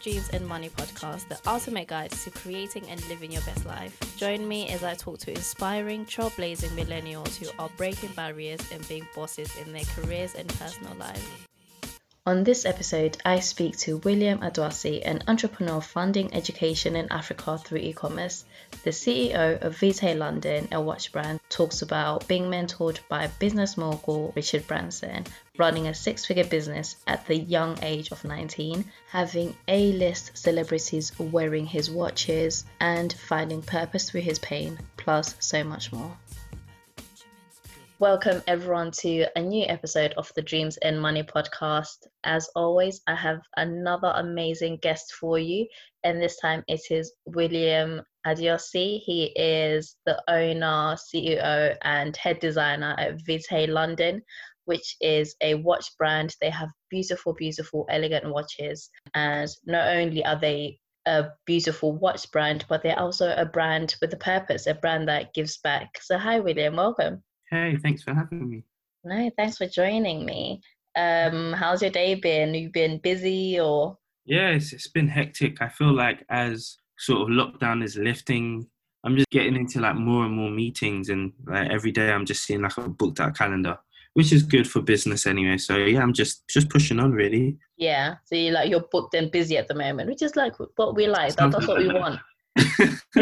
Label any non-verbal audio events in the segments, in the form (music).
Dreams and Money podcast, the ultimate guide to creating and living your best life. Join me as I talk to inspiring, trailblazing millennials who are breaking barriers and being bosses in their careers and personal lives. On this episode, I speak to William Adoasi, an entrepreneur funding education in Africa through e commerce. The CEO of Vitae London, a watch brand, talks about being mentored by business mogul Richard Branson, running a six figure business at the young age of 19, having A list celebrities wearing his watches, and finding purpose through his pain, plus so much more. Welcome everyone to a new episode of the Dreams and Money podcast. As always, I have another amazing guest for you, and this time it is William Adoasi. He is the owner, CEO, and head designer at Vitae London, which is a watch brand. They have beautiful, beautiful, elegant watches, and not only are they a beautiful watch brand, but they're also a brand with a purpose, a brand that gives back. So, hi, William, welcome. Hey, thanks for having me. No, thanks for joining me. Um, how's your day been? You've been busy or? Yeah, it's, it's been hectic. I feel like as sort of lockdown is lifting, I'm just getting into like more and more meetings, and like every day I'm just seeing like a booked out calendar, which is good for business anyway. So yeah, I'm just just pushing on really. Yeah, so you like you're booked and busy at the moment, which is like what we like. That, that's what we want. (laughs)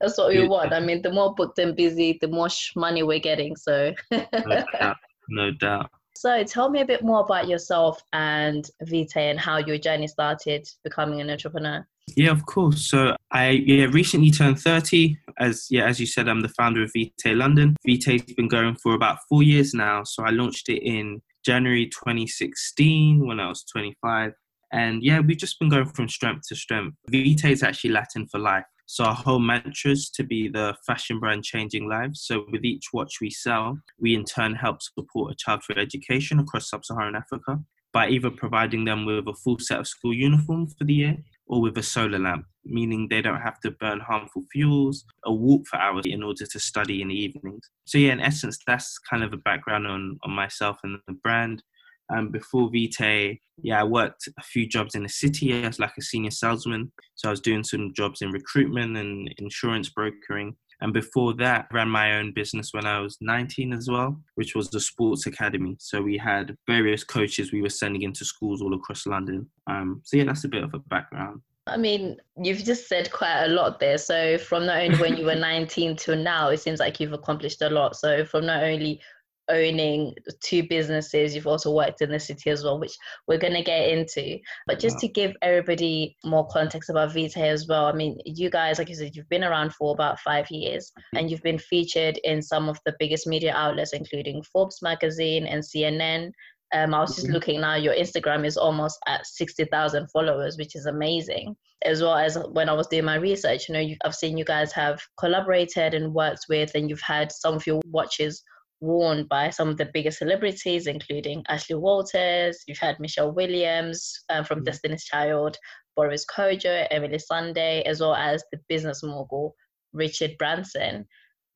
That's what we want. I mean, the more booked and busy, the more money we're getting. So, no, doubt. no doubt. (laughs) So, tell me a bit more about yourself and Vitae and how your journey started becoming an entrepreneur. Yeah, of course. So I yeah recently turned 30. As yeah, as you said, I'm the founder of Vitae London. Vitae's been going for about four years now. So I launched it in January 2016 when I was 25. And yeah, we've just been going from strength to strength. Vitae is actually Latin for life. So our whole mantra is to be the fashion brand changing lives. So with each watch we sell, we in turn help support a child through education across sub-Saharan Africa by either providing them with a full set of school uniforms for the year or with a solar lamp, meaning they don't have to burn harmful fuels or walk for hours in order to study in the evenings. So yeah, in essence, that's kind of a background on, on myself and the brand. Um, before Vitae, yeah, I worked a few jobs in the city as like a senior salesman. So I was doing some jobs in recruitment and insurance brokering. And before that, I ran my own business when I was 19 as well, which was the sports academy. So we had various coaches we were sending into schools all across London. Um, so yeah, that's a bit of a background. I mean, you've just said quite a lot there. So from not only when you were (laughs) 19 till now, it seems like you've accomplished a lot. So from not only owning two businesses. You've also worked in the city as well, which we're going to get into. But just to give everybody more context about Vitae as well, I mean, you guys, like you said, you've been around for about five years and you've been featured in some of the biggest media outlets, including Forbes magazine and CNN. Um, I was just mm-hmm. looking now, your Instagram is almost at 60,000 followers, which is amazing. As well as when I was doing my research, you know, I've seen you guys have collaborated and worked with, and you've had some of your watches worn by some of the biggest celebrities, including Ashley Walters. You've had Michelle Williams um, from mm. Destiny's Child, Boris Kodjoe, Emily Sandé, as well as the business mogul Richard Branson.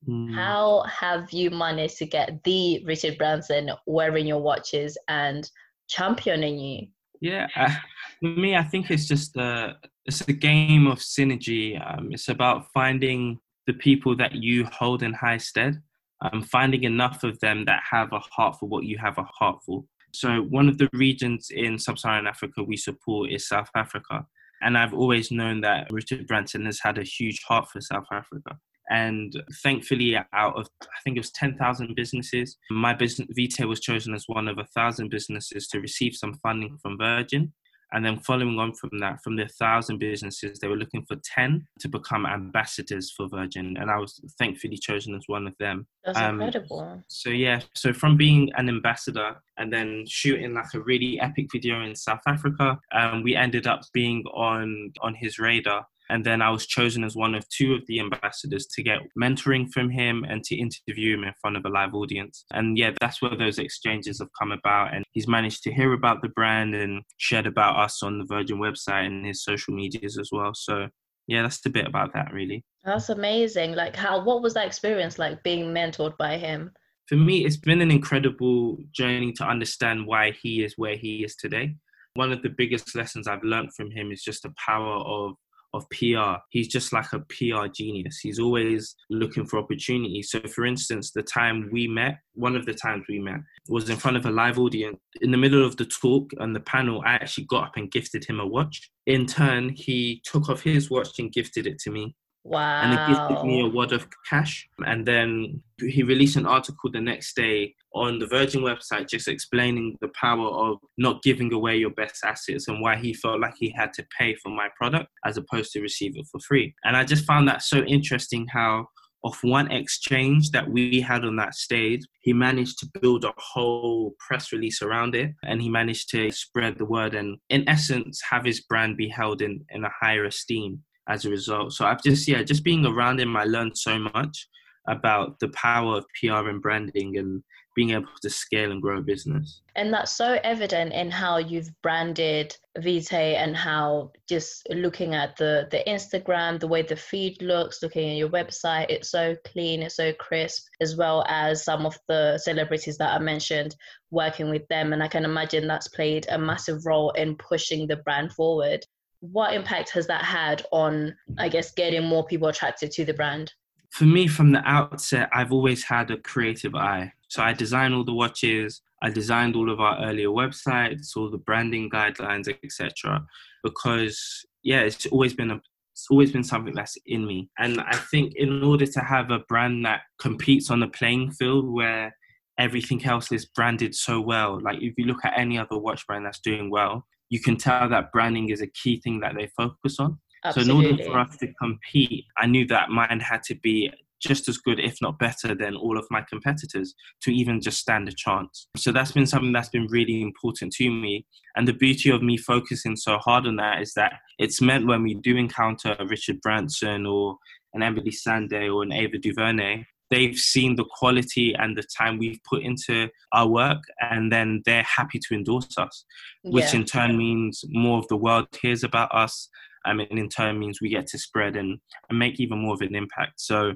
Mm. How have you managed to get the Richard Branson wearing your watches and championing you? Yeah, uh, for me, I think it's just a it's a game of synergy. Um, it's about finding the people that you hold in high stead um, finding enough of them that have a heart for what you have a heart for. So, one of the regions in sub Saharan Africa we support is South Africa. And I've always known that Richard Branson has had a huge heart for South Africa. And thankfully, out of I think it was 10,000 businesses, my business Vitae was chosen as one of a thousand businesses to receive some funding from Virgin. And then following on from that, from the thousand businesses, they were looking for 10 to become ambassadors for Virgin. And I was thankfully chosen as one of them. That's um, incredible. So, yeah, so from being an ambassador and then shooting like a really epic video in South Africa, um, we ended up being on on his radar and then I was chosen as one of two of the ambassadors to get mentoring from him and to interview him in front of a live audience. And yeah, that's where those exchanges have come about. And he's managed to hear about the brand and shared about us on the Virgin website and his social medias as well. So yeah, that's a bit about that really. That's amazing. Like how what was that experience like being mentored by him? For me, it's been an incredible journey to understand why he is where he is today. one of the biggest lessons I've learned from him is just the power of of PR. He's just like a PR genius. He's always looking for opportunities. So, for instance, the time we met, one of the times we met was in front of a live audience. In the middle of the talk and the panel, I actually got up and gifted him a watch. In turn, he took off his watch and gifted it to me. Wow. And he gifted me a wad of cash. And then he released an article the next day on the Virgin website just explaining the power of not giving away your best assets and why he felt like he had to pay for my product as opposed to receive it for free. And I just found that so interesting how of one exchange that we had on that stage, he managed to build a whole press release around it and he managed to spread the word and, in essence, have his brand be held in, in a higher esteem as a result. So I've just yeah, just being around him, I learned so much about the power of PR and branding and being able to scale and grow a business. And that's so evident in how you've branded Vitae and how just looking at the the Instagram, the way the feed looks, looking at your website, it's so clean, it's so crisp, as well as some of the celebrities that I mentioned working with them. And I can imagine that's played a massive role in pushing the brand forward what impact has that had on, I guess, getting more people attracted to the brand? For me, from the outset, I've always had a creative eye. So I design all the watches, I designed all of our earlier websites, all the branding guidelines, etc. Because yeah, it's always been a it's always been something that's in me. And I think in order to have a brand that competes on the playing field where everything else is branded so well, like if you look at any other watch brand that's doing well, you can tell that branding is a key thing that they focus on. Absolutely. So in order for us to compete, I knew that mine had to be just as good, if not better, than all of my competitors to even just stand a chance. So that's been something that's been really important to me. And the beauty of me focusing so hard on that is that it's meant when we do encounter Richard Branson or an Emily Sandé or an Ava DuVernay, they've seen the quality and the time we've put into our work and then they're happy to endorse us which yeah. in turn means more of the world hears about us um, and in turn means we get to spread and, and make even more of an impact so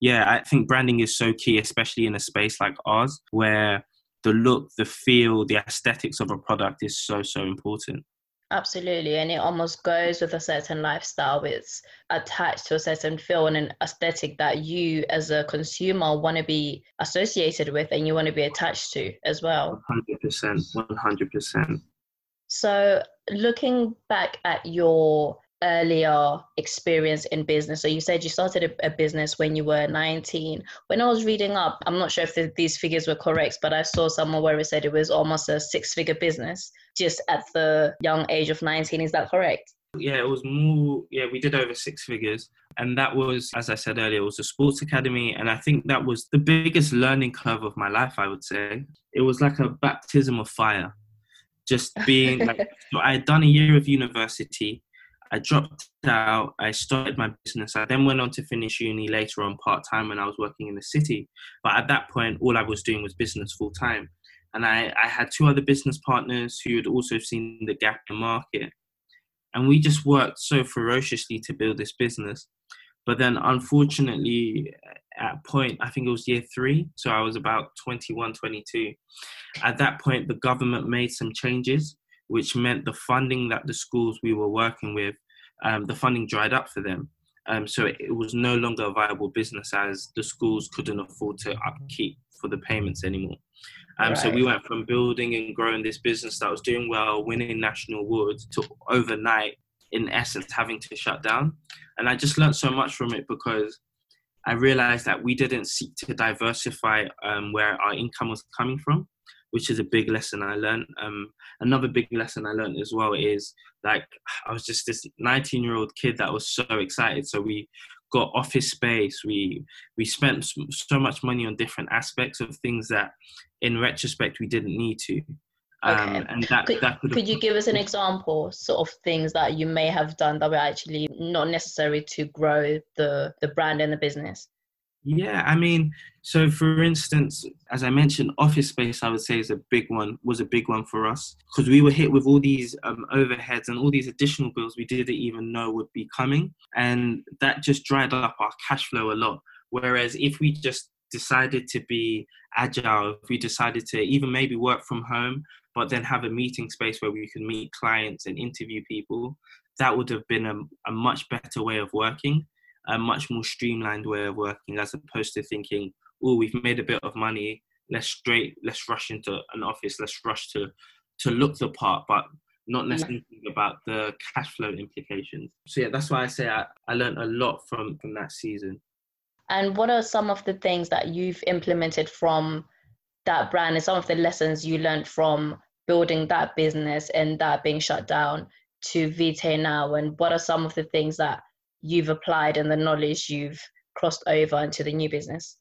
yeah i think branding is so key especially in a space like ours where the look the feel the aesthetics of a product is so so important Absolutely. And it almost goes with a certain lifestyle. It's attached to a certain feel and an aesthetic that you as a consumer want to be associated with and you want to be attached to as well. 100%. 100%. So, looking back at your earlier experience in business. So you said you started a, a, business when you were 19. When I was reading up, I'm not sure if the, these figures were correct, but I saw somewhere where it said it was almost a six figure business just at the young age of 19. Is that correct? Yeah, it was more, yeah, we did over six figures. And that was, as I said earlier, it was a sports academy. And I think that was the biggest learning curve of my life, I would say. It was like a baptism of fire. Just being like, (laughs) I had done a year of university I dropped out. I started my business. I then went on to finish uni later on part time when I was working in the city. But at that point, all I was doing was business full time. And I, I had two other business partners who had also seen the gap in the market. And we just worked so ferociously to build this business. But then, unfortunately, at point, I think it was year three, so I was about 21, 22. At that point, the government made some changes which meant the funding that the schools we were working with, um, the funding dried up for them. Um, so it, it, was no longer a viable business as the schools couldn't afford to upkeep for the payments anymore. Um, right. So we went from building and growing this business that was doing well, winning national awards, to overnight, in essence, having to shut down. And I just learned so much from it because I realized that we didn't seek to diversify um, where our income was coming from which is a big lesson I learned. Um, another big lesson I learned as well is like I was just this 19 year old kid that was so excited. So we got office space. We we spent so much money on different aspects of things that, in retrospect, we didn't need to. Um, okay. and that, could, that could you give us an example, sort of things that you may have done that were actually not necessary to grow the the brand and the business? Yeah, I mean, so for instance, as I mentioned, office space, I would say is a big one, was a big one for us because we were hit with all these um, overheads and all these additional bills we didn't even know would be coming. And that just dried up our cash flow a lot. Whereas if we just decided to be agile, if we decided to even maybe work from home, but then have a meeting space where we can meet clients and interview people, that would have been a, a much better way of working, a much more streamlined way of working, as opposed to thinking, oh, we've made a bit of money, let's straight, let's rush into an office, let's rush to to look the part, but not necessarily yeah. about the cash flow implications. So yeah, that's why I say I, I learned a lot from from that season. And what are some of the things that you've implemented from that brand and some of the lessons you learned from building that business and that being shut down to Vitae now? And what are some of the things that you've applied and the knowledge you've crossed over into the new business?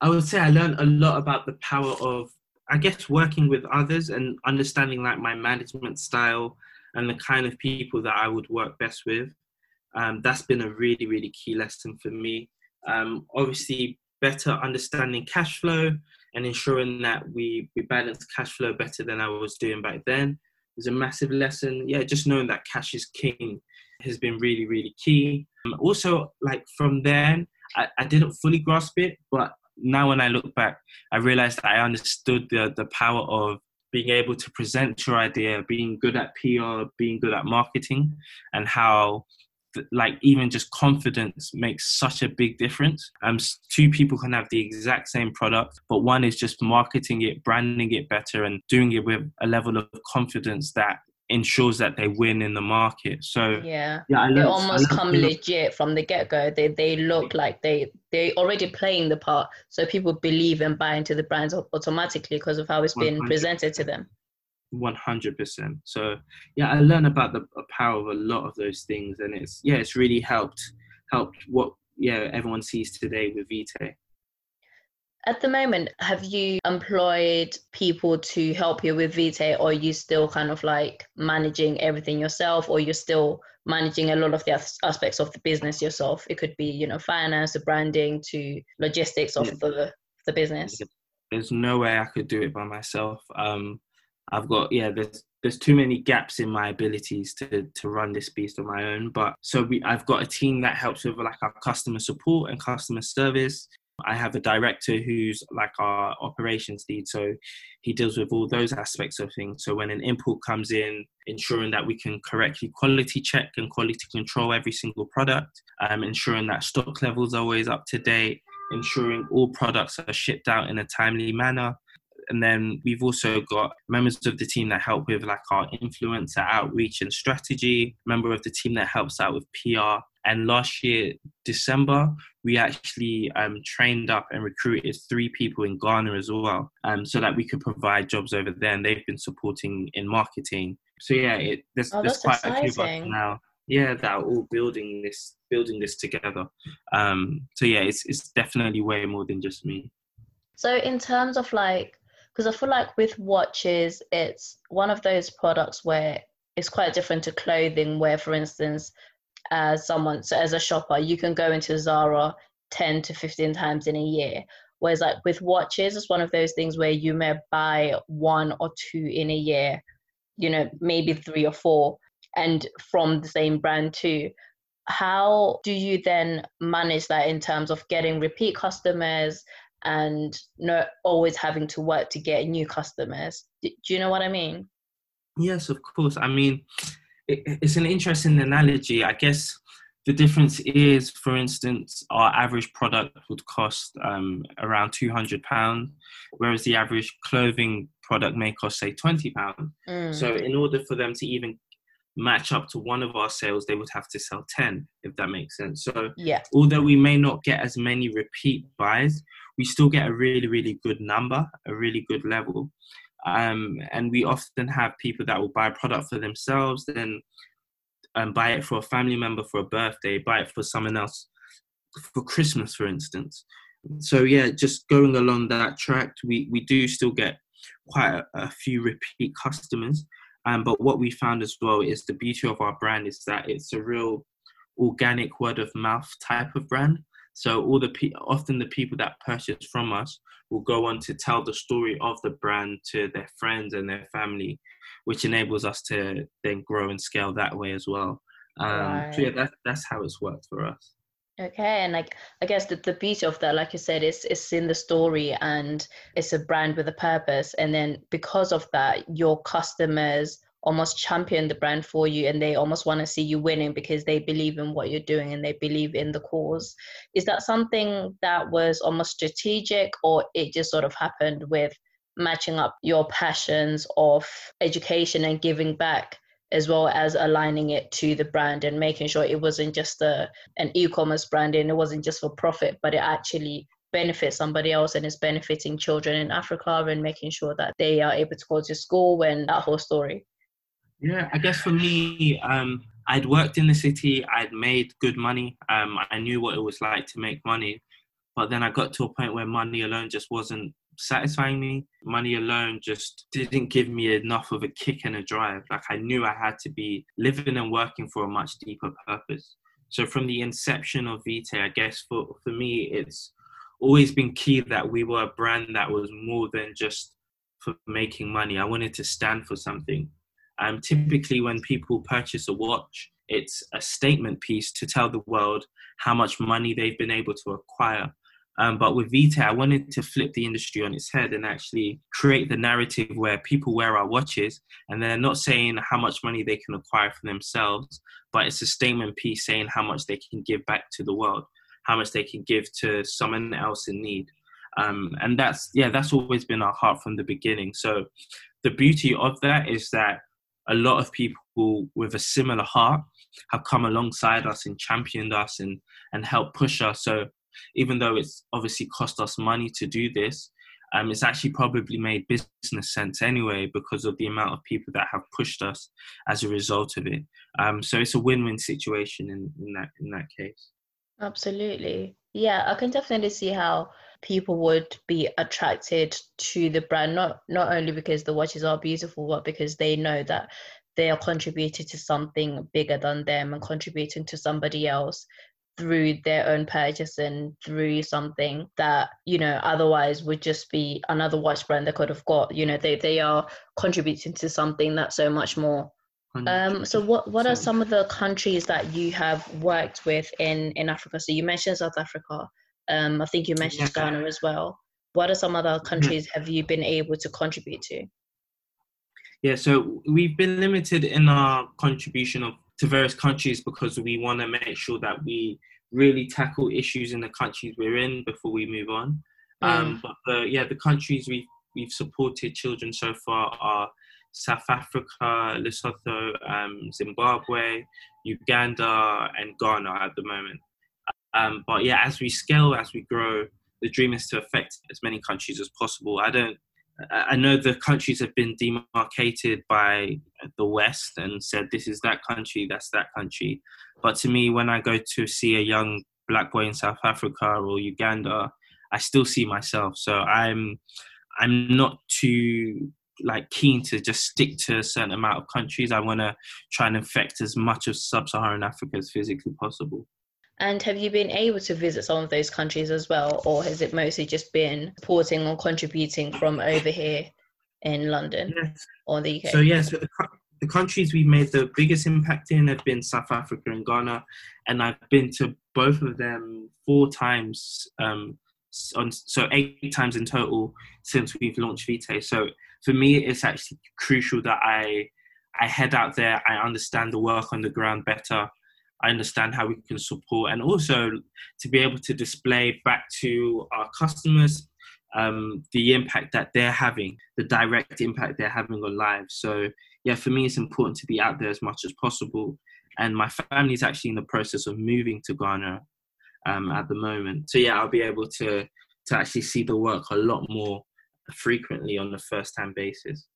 I would say I learned a lot about the power of, I guess, working with others and understanding like my management style and the kind of people that I would work best with. Um, that's been a really, really key lesson for me. Um, obviously, better understanding cash flow and ensuring that we, we balance cash flow better than I was doing back then was a massive lesson. Yeah, just knowing that cash is king has been really, really key. Um, also, like from then, I, I didn't fully grasp it, but now when I look back, I realized that I understood the, the power of being able to present your idea, being good at PR, being good at marketing, and how like even just confidence makes such a big difference. Um, two people can have the exact same product, but one is just marketing it, branding it better, and doing it with a level of confidence that ensures that they win in the market. So yeah, yeah, I they almost come legit from the get go. They they look like they they already playing the part, so people believe and buy into the brands automatically because of how it's been 100. presented to them. 100% so yeah i learned about the power of a lot of those things and it's yeah it's really helped helped what yeah everyone sees today with vitae at the moment have you employed people to help you with vitae or are you still kind of like managing everything yourself or you're still managing a lot of the aspects of the business yourself it could be you know finance the branding to logistics of yeah. the the business there's no way i could do it by myself um I've got yeah, there's there's too many gaps in my abilities to to run this beast on my own. But so we I've got a team that helps with like our customer support and customer service. I have a director who's like our operations lead, so he deals with all those aspects of things. So when an input comes in, ensuring that we can correctly quality check and quality control every single product, um, ensuring that stock levels are always up to date, ensuring all products are shipped out in a timely manner, and then we've also got members of the team that help with like our influencer outreach and strategy, member of the team that helps out with PR. And last year, December, we actually um, trained up and recruited three people in Ghana as well, um, so that we could provide jobs over there. And they've been supporting in marketing. So yeah, it, there's, oh, there's quite exciting. a few of us now. Yeah, that are all building this building this together. Um, so yeah, it's it's definitely way more than just me. So in terms of like because I feel like with watches, it's one of those products where it's quite different to clothing, where, for instance, as someone, so as a shopper, you can go into Zara 10 to 15 times in a year. Whereas, like with watches, it's one of those things where you may buy one or two in a year, you know, maybe three or four, and from the same brand too. How do you then manage that in terms of getting repeat customers and not always having to work to get new customers. Do, you know what I mean? Yes, of course. I mean, it, it's an interesting analogy. I guess the difference is, for instance, our average product would cost um, around two hundred pounds, whereas the average clothing product may cost say twenty pounds. Mm. So, in order for them to even match up to one of our sales, they would have to sell 10, if that makes sense. So, yeah. although we may not get as many repeat buys, we still get a really, really good number, a really good level. Um, and we often have people that will buy a product for themselves, then um, buy it for a family member for a birthday, buy it for someone else for Christmas, for instance. So, yeah, just going along that track, we, we do still get quite a, a few repeat customers um, but what we found as well is the beauty of our brand is that it's a real organic word of mouth type of brand. So all the pe- often the people that purchase from us will go on to tell the story of the brand to their friends and their family, which enables us to then grow and scale that way as well. Um, right. So yeah, that's that's how it's worked for us. Okay, and like I guess the, the beauty of that, like you said, is it's in the story and it's a brand with a purpose. And then because of that, your customers almost champion the brand for you and they almost want to see you winning because they believe in what you're doing and they believe in the cause. Is that something that was almost strategic or it just sort of happened with matching up your passions of education and giving back as well as aligning it to the brand and making sure it wasn't just a, an e-commerce brand and it wasn't just for profit but it actually benefits somebody else and is benefiting children in africa and making sure that they are able to go to school and that whole story. Yeah i guess for me um, i'd worked in the city i'd made good money um, i knew what it was like to make money but then i got to a point where money alone just wasn't satisfying me. Money alone just didn't give me enough of a kick and a drive. Like I knew I had to be living and working for a much deeper purpose. So from the inception of Vitae, I guess for, for me, it's always been key that we were a brand that was more than just for making money. I wanted to stand for something. Um, typically, when people purchase a watch, it's a statement piece to tell the world how much money they've been able to acquire. Um, but with Vitae, I wanted to flip the industry on its head and actually create the narrative where people wear our watches and they're not saying how much money they can acquire for themselves, but it's a statement piece saying how much they can give back to the world, how much they can give to someone else in need. Um, and that's, yeah, that's always been our heart from the beginning. So the beauty of that is that a lot of people with a similar heart have come alongside us and championed us and, and helped push us. So even though it's obviously cost us money to do this, um, it's actually probably made business sense anyway because of the amount of people that have pushed us as a result of it. Um, so it's a win-win situation in, in that in that case. Absolutely, yeah, I can definitely see how people would be attracted to the brand not not only because the watches are beautiful, but because they know that they are contributing to something bigger than them and contributing to somebody else through their own purchase and through something that you know otherwise would just be another watch brand they could have got. You know they, they are contributing to something that's so much more. Um, so what what are some of the countries that you have worked with in in africa? So you mentioned south africa um, i think you mentioned yeah. ghana as well. What are some other mm-hmm. countries have you been able to contribute to? Yeah so we've been limited in our contribution of to various countries because we want to make sure that we really tackle issues in the countries we're in before we move on. Mm. Um, but uh, yeah, the countries we've we've supported children so far are South Africa, Lesotho, um, Zimbabwe, Uganda, and Ghana at the moment. Um, but yeah, as we scale, as we grow, the dream is to affect as many countries as possible. I don't I know the countries have been demarcated by the West and said this is that country, that's that country. But to me, when I go to see a young black boy in South Africa or Uganda, I still see myself. So I'm I'm not too like keen to just stick to a certain amount of countries. I want to try and infect as much of sub-Saharan Africa as physically possible. And have you been able to visit some of those countries as well, or has it mostly just been supporting or contributing from over here in London yes. or the UK? So yes, the, the countries we've made the biggest impact in have been South Africa and Ghana, and I've been to both of them four times. Um, on so eight times in total since we've launched Vitae. So for me, it's actually crucial that I I head out there, I understand the work on the ground better, I understand how we can support and also to be able to display back to our customers um, the impact that they're having, the direct impact they're having on lives. So, yeah, for me, it's important to be out there as much as possible. And my family is actually in the process of moving to Ghana um, at the moment. So, yeah, I'll be able to to actually see the work a lot more frequently on a first time basis.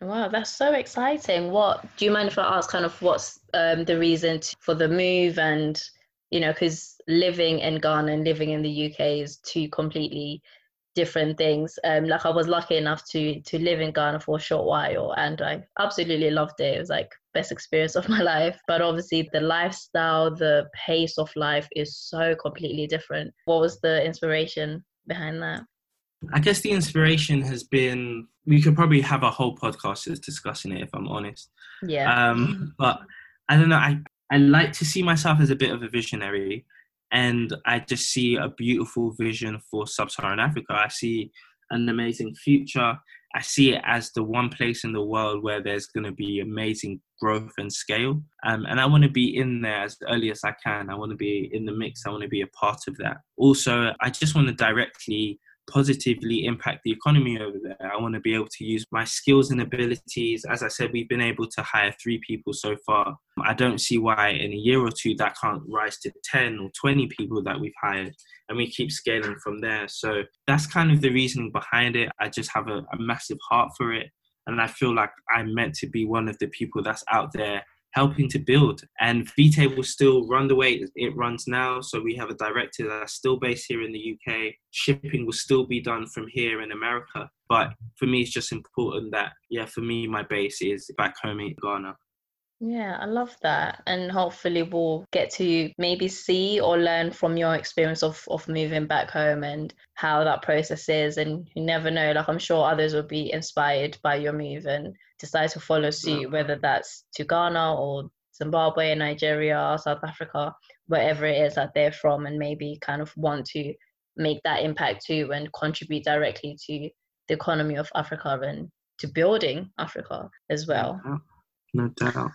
Wow, that's so exciting. What do you mind if I ask kind of what's um, the reason to, for the move and you know because living in Ghana and living in the UK is two completely different things. Um, like I was lucky enough to to live in Ghana for a short while and I absolutely loved it. It was like best experience of (laughs) my life. But obviously the lifestyle, the pace of life is so completely different. What was the inspiration behind that? I guess the inspiration has been we could probably have a whole podcast just discussing it if I'm honest. Yeah. Um, but I don't know. I I like to see myself as a bit of a visionary, And I just see a beautiful vision for sub Saharan Africa. I see an amazing future. I see it as the one place in the world where there's going to be amazing growth and scale. Um, and I want to be in there as early as I can. I want to be in the mix. I want to be a part of that. Also, I just want to directly positively impact the economy over there. I want to be able to use my skills and abilities. As I said, we've been able to hire three people so far. I don't see why in a year or two that can't rise to 10 or 20 people that we've hired. And we keep scaling from there. So that's kind of the reasoning behind it. I just have a, a massive heart for it. And I feel like I'm meant to be one of the people that's out there helping to build. And Vitae will still run the way it runs now. So we have a director that's still based here in the UK. Shipping will still be done from here in America. But for me, it's just important that, yeah, for me, my base is back home in Ghana. Yeah, I love that. And hopefully we'll get to maybe see or learn from your experience of, of moving back home and how that process is. And you never know, like I'm sure others will be inspired by your move and decide to follow suit, mm. whether that's to Ghana or Zimbabwe, Nigeria, South Africa, wherever it is that they're from, and maybe kind of want to make that impact too and contribute directly to the economy of Africa and to building Africa as well. No doubt.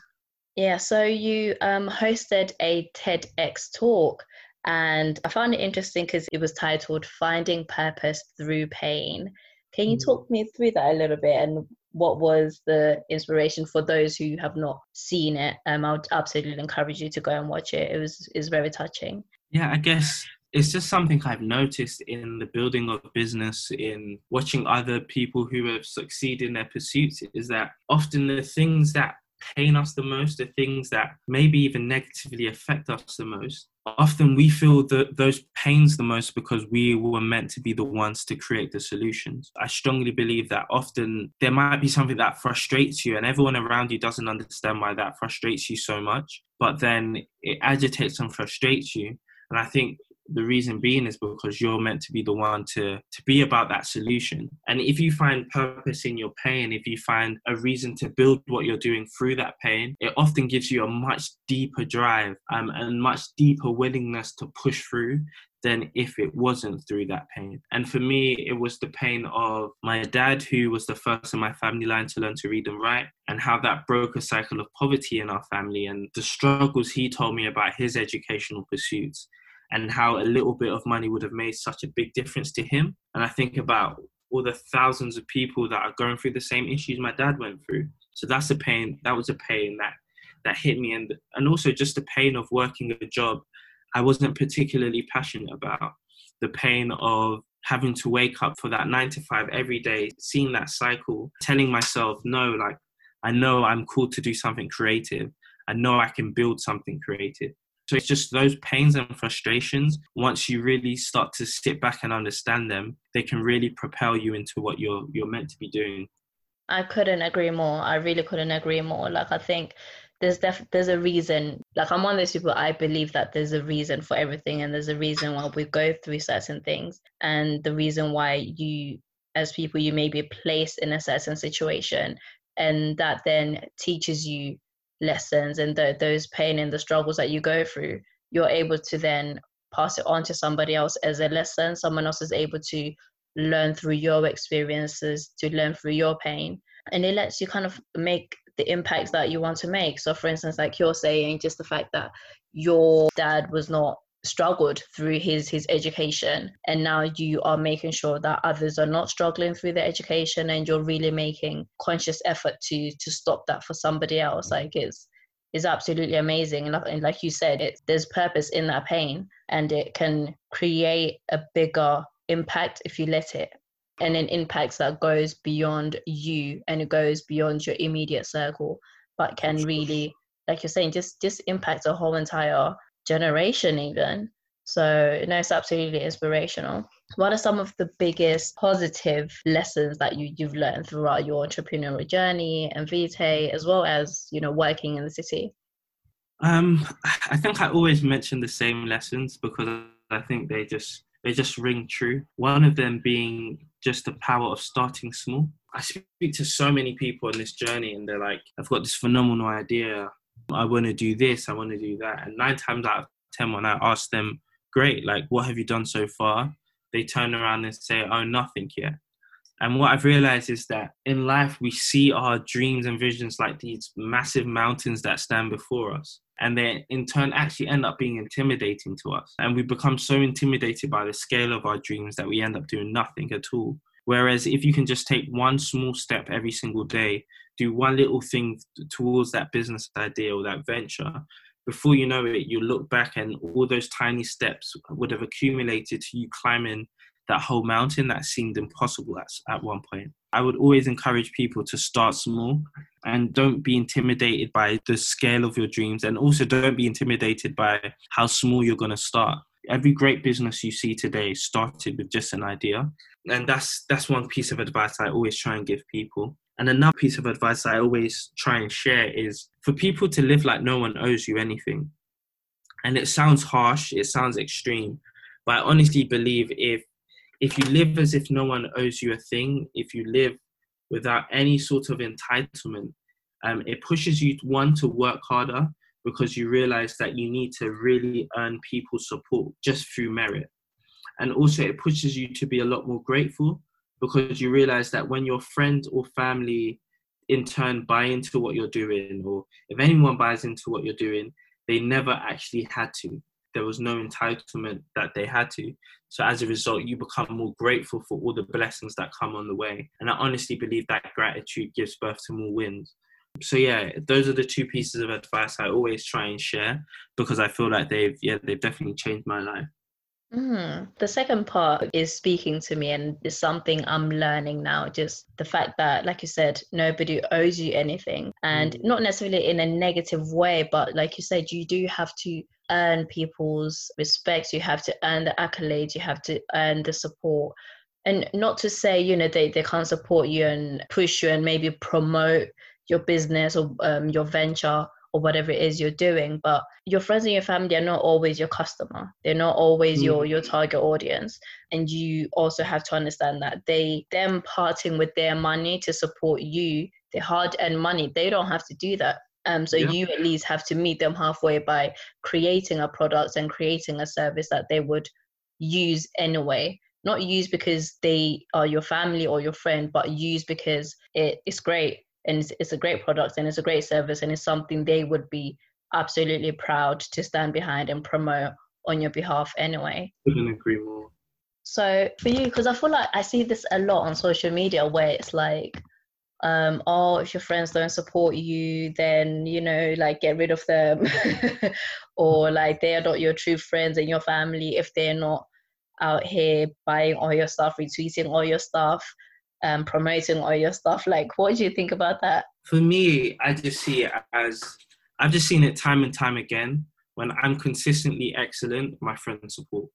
Yeah, so you um, hosted a TEDx talk, and I found it interesting because it was titled Finding Purpose Through Pain. Can you mm. talk me through that a little bit and what was the inspiration for those who have not seen it? Um, I would absolutely encourage you to go and watch it. It was is very touching. Yeah, I guess it's just something I've noticed in the building of business, in watching other people who have succeeded in their pursuits, is that often the things that pain us the most, the things that maybe even negatively affect us the most, often we feel that those pains the most because we were meant to be the ones to create the solutions. I strongly believe that often there might be something that frustrates you and everyone around you doesn't understand why that frustrates you so much, but then it agitates and frustrates you. And I think the reason being is because you're meant to be the one to to be about that solution and if you find purpose in your pain if you find a reason to build what you're doing through that pain it often gives you a much deeper drive um, and much deeper willingness to push through than if it wasn't through that pain. And for me, it was the pain of my dad, who was the first in my family line to learn to read and write, and how that broke a cycle of poverty in our family and the struggles he told me about his educational pursuits and how a little bit of money would have made such a big difference to him. And I think about all the thousands of people that are going through the same issues my dad went through. So that's a pain. That was a pain that that hit me, and and also just the pain of working a job I wasn't particularly passionate about. The pain of having to wake up for that nine to five every day, seeing that cycle, telling myself, no, like I know I'm called to do something creative. I know I can build something creative. So it's just those pains and frustrations, once you really start to sit back and understand them, they can really propel you into what you're you're meant to be doing. I couldn't agree more. I really couldn't agree more. Like I think there's def- there's a reason. Like I'm one of those people. I believe that there's a reason for everything, and there's a reason why we go through certain things, and the reason why you, as people, you may be placed in a certain situation, and that then teaches you lessons and the, those pain and the struggles that you go through you're able to then pass it on to somebody else as a lesson. Someone else is able to learn through your experiences to learn through your pain. And it lets you kind of make the impacts that you want to make. So for instance like you're saying just the fact that your dad was not struggled through his his education. And now you are making sure that others are not struggling through their education and you're really making conscious effort to to stop that for somebody else. Like it's is absolutely amazing. And like you said it there's purpose in that pain and it can create a bigger impact if you let it. And an impact that goes beyond you and it goes beyond your immediate circle but can really like you're saying just just impact a whole entire generation even. So no it's absolutely inspirational. What are some of the biggest positive lessons that you, you've learned throughout your entrepreneurial journey and Vitae as well as you know working in the city? Um i think i always mention the same lessons because i think they just they just ring true. One of them being just the power of starting small. I speak to so many people on this journey and they're like i've got this phenomenal idea I want to do this, I want to do that. And nine times out of 10, when I ask them, great. Like, what have you done so far? They turn around and say, oh, nothing yet. And what I've realized is that in life, we see our dreams and visions like these massive mountains that stand before us. And they, in turn, actually end up being intimidating to us. And we become so intimidated by the scale of our dreams that we end up doing nothing at all. Whereas if you can just take one small step every single day, do one little thing towards that business idea or that venture, before you know it, you look back and all those tiny steps would have accumulated to you climbing that whole mountain that seemed impossible at, at one point. I would always encourage people to start small and don't be intimidated by the scale of your dreams and also don't be intimidated by how small you're going to start. Every great business you see today started with just an idea. And that's that's one piece of advice I always try and give people. And another piece of advice I always try and share is for people to live like no one owes you anything. And it sounds harsh, it sounds extreme, but I honestly believe if if you live as if no one owes you a thing, if you live without any sort of entitlement, um, it pushes you one to work harder because you realize that you need to really earn people's support just through merit. And also, it pushes you to be a lot more grateful because you realize that when your friend or family in turn buy into what you're doing, or if anyone buys into what you're doing, they never actually had to. There was no entitlement that they had to. So as a result, you become more grateful for all the blessings that come on the way. And I honestly believe that gratitude gives birth to more wins. So yeah, those are the two pieces of advice I always try and share because I feel like they've yeah they've definitely changed my life. Mm. The second part is speaking to me, and is something I'm learning now. Just the fact that, like you said, nobody owes you anything, and mm. not necessarily in a negative way, but like you said, you do have to earn people's respect. You have to earn the accolades. You have to earn the support. And not to say, you know, they, they can't support you and push you and maybe promote your business or um, your venture or whatever it is you're doing but your friends and your family are not always your customer. They're not always mm. your your target audience. And you also have to understand that they them parting with their money to support you their hard earned money they don't have to do that. Um, so yeah. you at least have to meet them halfway by creating a product and creating a service that they would use anyway. Not use because they are your family or your friend but use because it is great and it's, it's a great product and it's a great service and it's something they would be absolutely proud to stand behind and promote on your behalf anyway. Couldn't agree more. So for you, because I feel like I see this a lot on social media where it's like, um, oh, if your friends don't support you, then you know, like get rid of them, (laughs) or like they are not your true friends and your family if they're not out here buying all your stuff, retweeting all your stuff um, promoting all your stuff. Like, what do you think about that? For me, I just see it as I've just seen it time and time again. When I'm consistently excellent, my friends support.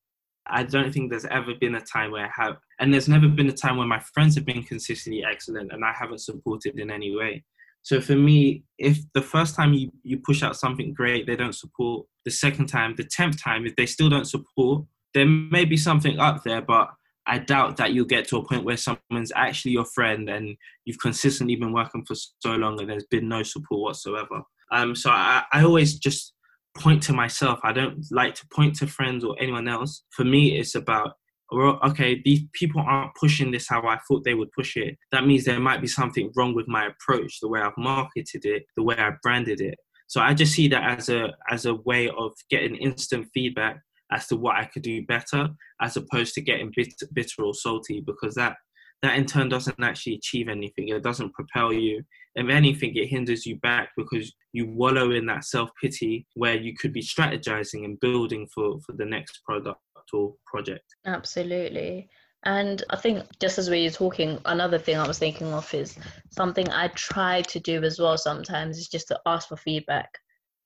I don't think there's ever been a time where I have, and there's never been a time where my friends have been consistently excellent and I haven't supported in any way. So for me, if the first time you, you push out something great, they don't support, the second time, the tenth time, if they still don't support, there may be something up there, but I doubt that you'll get to a point where someone's actually your friend and you've consistently been working for so long and there's been no support whatsoever. Um, so I, I always just point to myself. I don't like to point to friends or anyone else. For me, it's about well, okay, these people aren't pushing this how I thought they would push it. That means there might be something wrong with my approach, the way I've marketed it, the way I branded it. So I just see that as a as a way of getting instant feedback as to what I could do better, as opposed to getting bitter, bitter or salty, because that that in turn doesn't actually achieve anything. It doesn't propel you. If anything, it hinders you back because you wallow in that self pity where you could be strategizing and building for for the next product or project. Absolutely. And I think just as we were talking, another thing I was thinking of is something I try to do as well sometimes is just to ask for feedback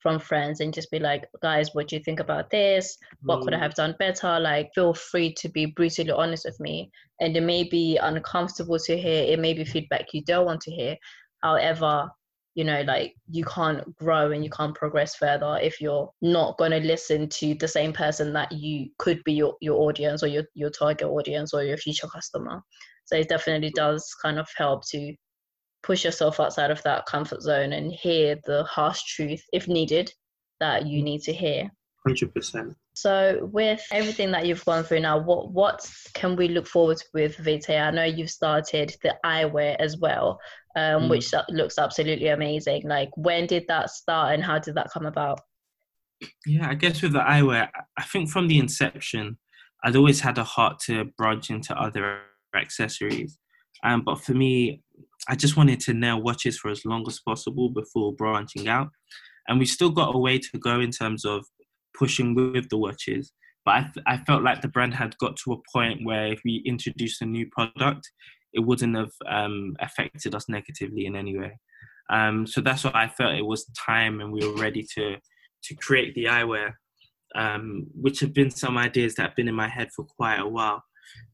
from friends and just be like, guys, what do you think about this? What could I mm. have done better? Like, feel free to be brutally honest with me. And it may be uncomfortable to hear, it may be feedback you don't want to hear. However, you know, like you can't grow and you can't progress further if you're not going to listen to the same person that you could be your, your audience or your, your target audience or your future customer. So it definitely does kind of help to push yourself outside of that comfort zone and hear the harsh truth if needed that you need to hear 100% So, with everything that you've gone through now, what what can we look forward to with Vitae? I know you've started the eyewear as well, um, mm. which looks absolutely amazing. Like, when did that start, and how did that come about? Yeah, I guess with the eyewear, I think from the inception, I'd always had a heart to branch into other accessories. Um, but for me, I just wanted to nail watches for as long as possible before branching out. And we still got a way to go in terms of pushing with the watches. But I, I felt like the brand had got to a point where if we introduced a new product, it wouldn't have um, affected us negatively in any way. Um, so that's why I felt it was time and we were ready to to create the eyewear, um, which have been some ideas that have been in my head for quite a while.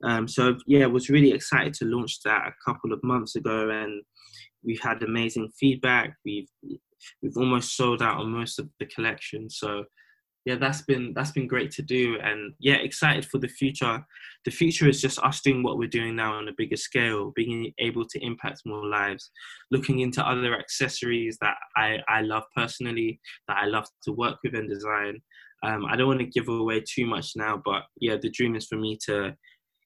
Um, so yeah, was really excited to launch that a couple of months ago, and we've had amazing feedback. We've we've almost sold out on most of the collection. So yeah, that's been that's been great to do, and yeah, excited for the future. The future is just us doing what we're doing now on a bigger scale, being able to impact more lives, looking into other accessories that I I love personally, that I love to work with and design. Um, I don't want to give away too much now, but yeah, the dream is for me to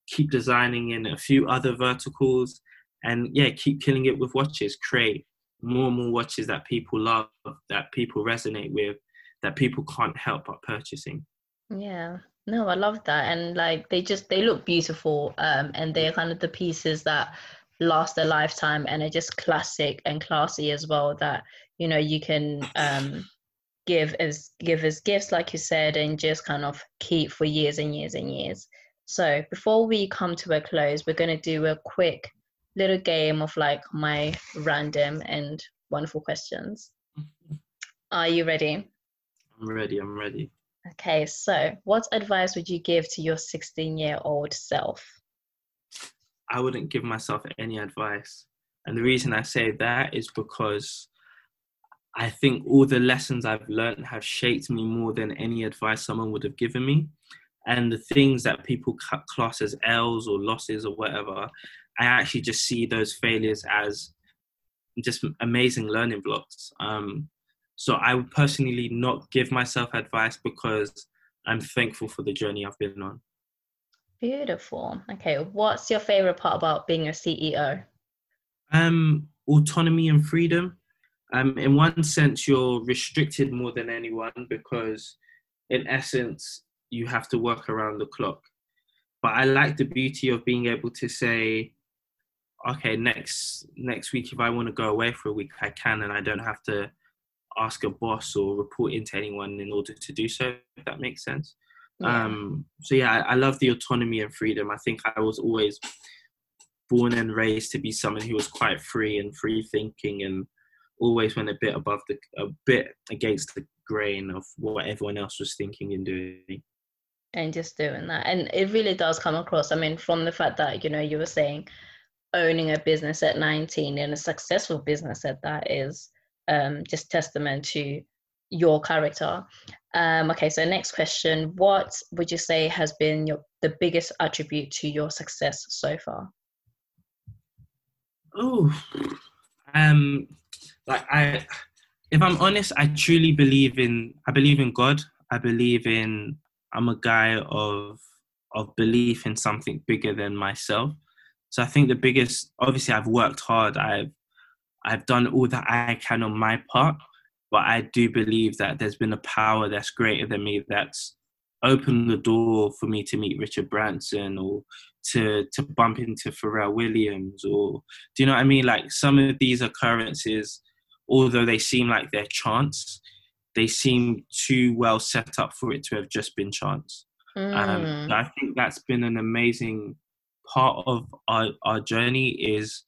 keep designing in a few other verticals, and yeah, keep killing it with watches. Create more and more watches that people love, that people resonate with that people can't help but purchasing. Yeah. No, I love that. And like they just they look beautiful. Um and they're kind of the pieces that last a lifetime and are just classic and classy as well that, you know, you can um give as give as gifts like you said and just kind of keep for years and years and years. So before we come to a close, we're gonna do a quick little game of like my random and wonderful questions. (laughs) Are you ready? I'm ready. I'm ready. Okay, so what advice would you give to your 16 year old self? I wouldn't give myself any advice. And the reason I say that is because I think all the lessons I've learned have shaped me more than any advice someone would have given me. And the things that people cut class as L's or losses or whatever, I actually just see those failures as just amazing learning blocks. Um, so I would personally not give myself advice because I'm thankful for the journey I've been on. Beautiful. Okay, what's your favorite part about being a CEO? Um, autonomy and freedom. Um, in one sense, you're restricted more than anyone because, in essence, you have to work around the clock. But I like the beauty of being able to say, okay, next next week, if I want to go away for a week, I can, and I don't have to ask a boss or report into anyone in order to do so if that makes sense yeah. um so yeah I, I, love the autonomy and freedom i think i was always born and raised to be someone who was quite free and free thinking and always went a bit above the a bit against the grain of what everyone else was thinking and doing and just doing that and it really does come across i mean from the fact that you know you were saying owning a business at 19 and a successful business at that is um, just testament to your character. Um, okay, so next question: What would you say has been your the biggest attribute to your success so far? Oh, um, like I, if I'm honest, I truly believe in. I believe in God. I believe in. I'm a guy of of belief in something bigger than myself. So I think the biggest, obviously, I've worked hard. I've I've done all that I can on my part, but I do believe that there's been a power that's greater than me that's opened the door for me to meet Richard Branson or to to bump into Pharrell Williams or do you know what I mean? Like some of these occurrences, although they seem like they're chance, they seem too well set up for it to have just been chance. Mm. Um, I think that's been an amazing part of our, our journey is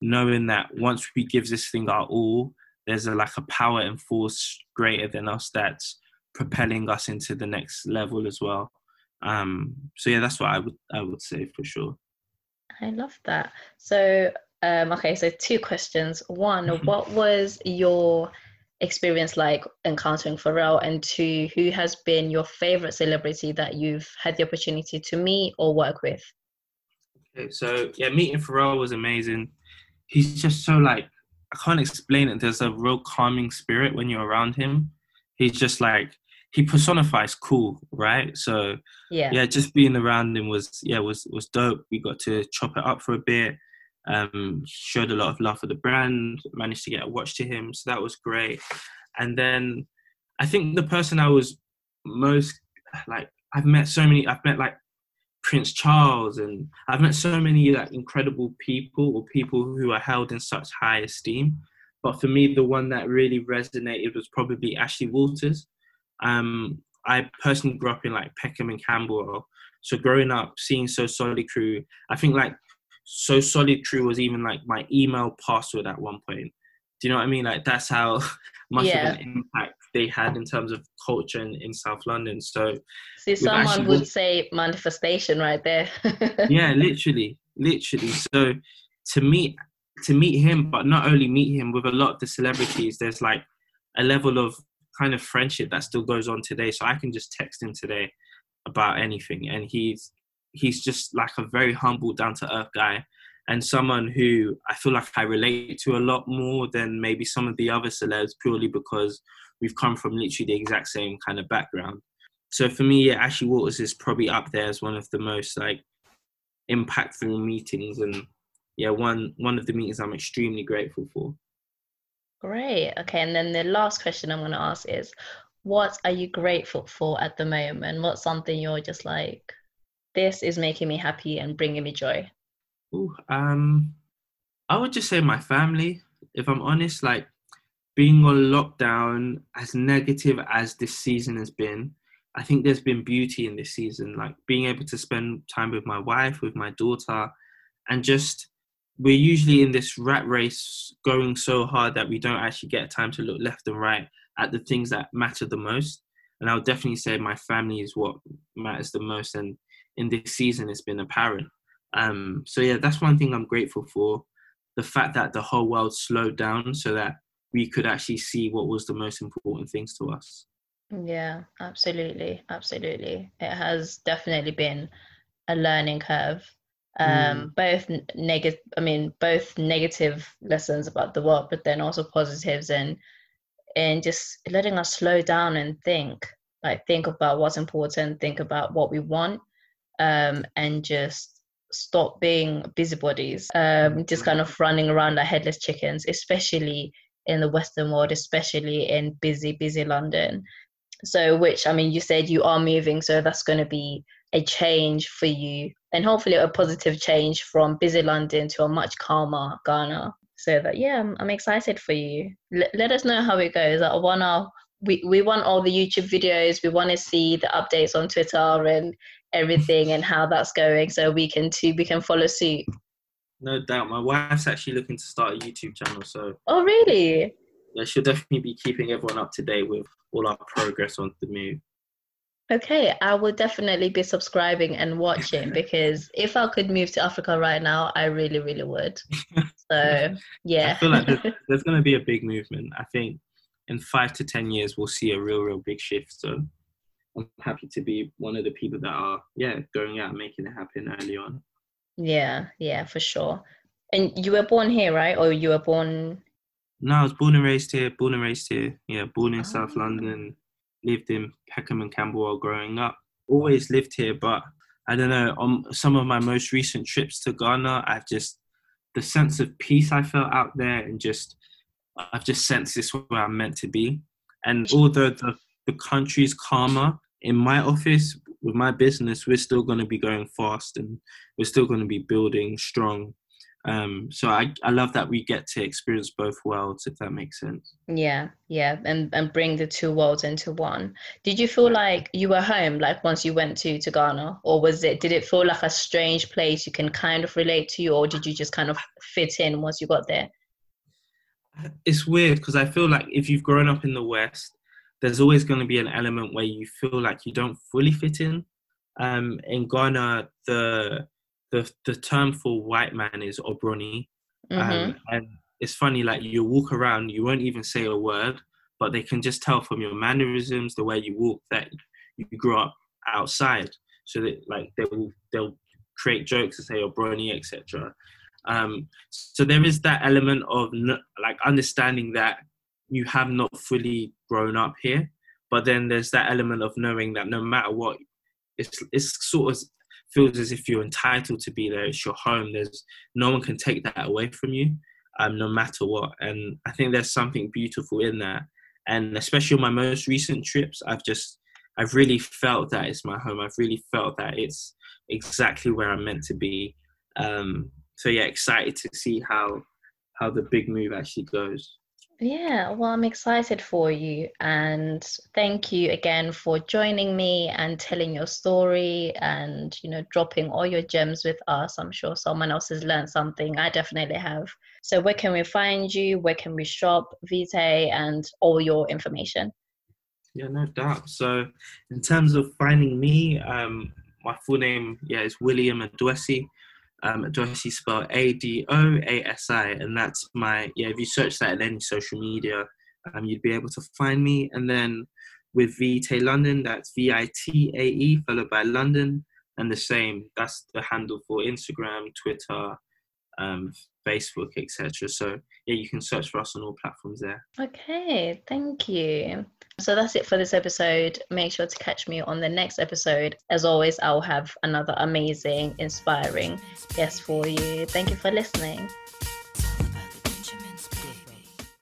knowing that once we give this thing our all, there's a like a power and force greater than us that's propelling us into the next level as well. Um, so yeah, that's what I would I would say for sure. I love that. So um, okay, so two questions. One, what was your experience like encountering Pharrell? And two, who has been your favorite celebrity that you've had the opportunity to meet or work with? Okay, so yeah, meeting Pharrell was amazing he's just so like I can't explain it. There's a real calming spirit when you're around him. He's just like he personifies cool, right? So Yeah. yeah, just being around him was yeah was was dope. We got to chop it up for a bit. Um, showed a lot of love for the brand. Managed to get a watch to him, so that was great. And then I think the person I was most like I've met so many. I've met like Prince Charles, and I've met so many like incredible people or people who are held in such high esteem. But for me, the one that really resonated was probably Ashley Walters. Um, I personally grew up in like Peckham and Camberwell, so growing up seeing So Solid Crew, I think like So Solid Crew was even like my email password at one point. Do you know what I mean? Like that's how (laughs) much Yeah. of an impact they had in terms of culture in, in South London. So See, someone actually would say manifestation right there. (laughs) yeah, literally, literally. So to meet to meet him, but not only meet him with a lot of the celebrities, there's like a level of kind of friendship that still goes on today. So I can just text him today about anything, and he's he's just like a very humble, down to earth guy, and someone who I feel like I relate to a lot more than maybe some of the other celebs, purely because we've come from literally the exact same kind of background. So for me, yeah, Ashley Walters is probably up there as one of the most like impactful meetings and yeah one one of the meetings i'm extremely grateful for Great. Okay. And then the last question I'm going to ask is what are you grateful for at the moment? What's something you're just like, this is making me happy and bringing me joy? Ooh, um i would just say my family if i'm honest like being on lockdown as negative as this season has been i think there's been beauty in this season like being able to spend time with my wife with my daughter and just we're usually in this rat race going so hard that we don't actually get time to look left and right at the things that matter the most and i'll definitely say my family is what matters the most and in this season it's been apparent um, so yeah, that's one thing I'm grateful for. The fact that the whole world slowed down so that we could actually see what was the most important things to us. Yeah, absolutely. Absolutely. It has definitely been a learning curve. Um, both negative, I mean, both negative lessons about the world, but then also positives and and just letting us slow down and think, like think about what's important, think about what we want, um, and just stop being busybodies, um, just kind of running around like headless chickens, especially in the Western world, especially in busy, busy London. So, which I mean, you said you are moving, so that's going to be a change for you, and hopefully a positive change from busy London to a much calmer Ghana. So that yeah, I'm, I'm excited for you. L- let us know how it goes. I wanna we we want all the YouTube videos. We want to see the updates on Twitter and everything and how that's going, so we can too we can follow suit. No doubt. My wife's actually looking to start a YouTube channel, so Oh really? yeah, she'll definitely be keeping everyone up to date with all our progress on the move. Okay, I will definitely be subscribing and watching (laughs) because if I could move to Africa right now, I really, really would. (laughs) So, yeah. I feel like there's, (laughs) there's going to be a big movement. I think in five to ten years we'll see a real, real big shift. So I'm happy to be one of the people that are, yeah, going out and making it happen early on. yeah, yeah, for sure. And you were born here, right? Or you were born No, I was born and raised here. Born and raised here. Yeah, born in South Ah. London. Lived in Peckham and Camberwell growing up. Always lived here, but I don't know. On some of my most recent trips to Ghana, I've just the sense of peace I felt out there, and just I've just sensed this where I'm meant to be. And although the the country's calmer, in my office with my business, we're still going to be going fast, and we're still going to be building strong. Um, so I, I love that we get to experience both worlds, if that makes sense. yeah, yeah, and and bring the two worlds into one. Did you feel like you were home like once you went to to Ghana or was it did it feel like a strange place you can kind of relate to or did you just kind of fit in once you got there? It's weird because I feel like if you've grown up in the West, there's always going to be an element where you feel like you don't fully fit in. Um, in Ghana, the the the term for white man is obroni, Mhm. um, and it's funny like you walk around, you won't even say a word, but they can just tell from your mannerisms, the way you walk, that you grew up outside. So that like they will they'll create jokes and say obroni, etc. Um, so there is that element of like understanding that you have not fully grown up here, but then there's that element of knowing that no matter what, it's it's sort of feels as if you're entitled to be there. It's your home. There's no one can take that away from you, um, no matter what. And I think there's something beautiful in that. And especially on my most recent trips, I've just I've really felt that it's my home. I've really felt that it's exactly where I'm meant to be. Um, so yeah, excited to see how how the big move actually goes. Yeah, well, I'm excited for you. And thank you again for joining me and telling your story and, you know, dropping all your gems with us. I'm sure someone else has learned something. I definitely have. So, where can we find you? Where can we shop Vitae and all your information? Yeah, no doubt. So, in terms of finding me, um, my full name, yeah, is William Adoasi um, Adoasi spelled A D O A S I, and that's my yeah. If you search that in any social media, um, you'd be able to find me. And then with Vitae London, that's V I T A E followed by London, and the same. That's the handle for Instagram, Twitter, um, Facebook, etc. So yeah, you can search for us on all platforms there. Okay, thank you. So that's it for this episode. Make sure to catch me on the next episode. As always, I'll have another amazing, inspiring guest for you. Thank you for listening.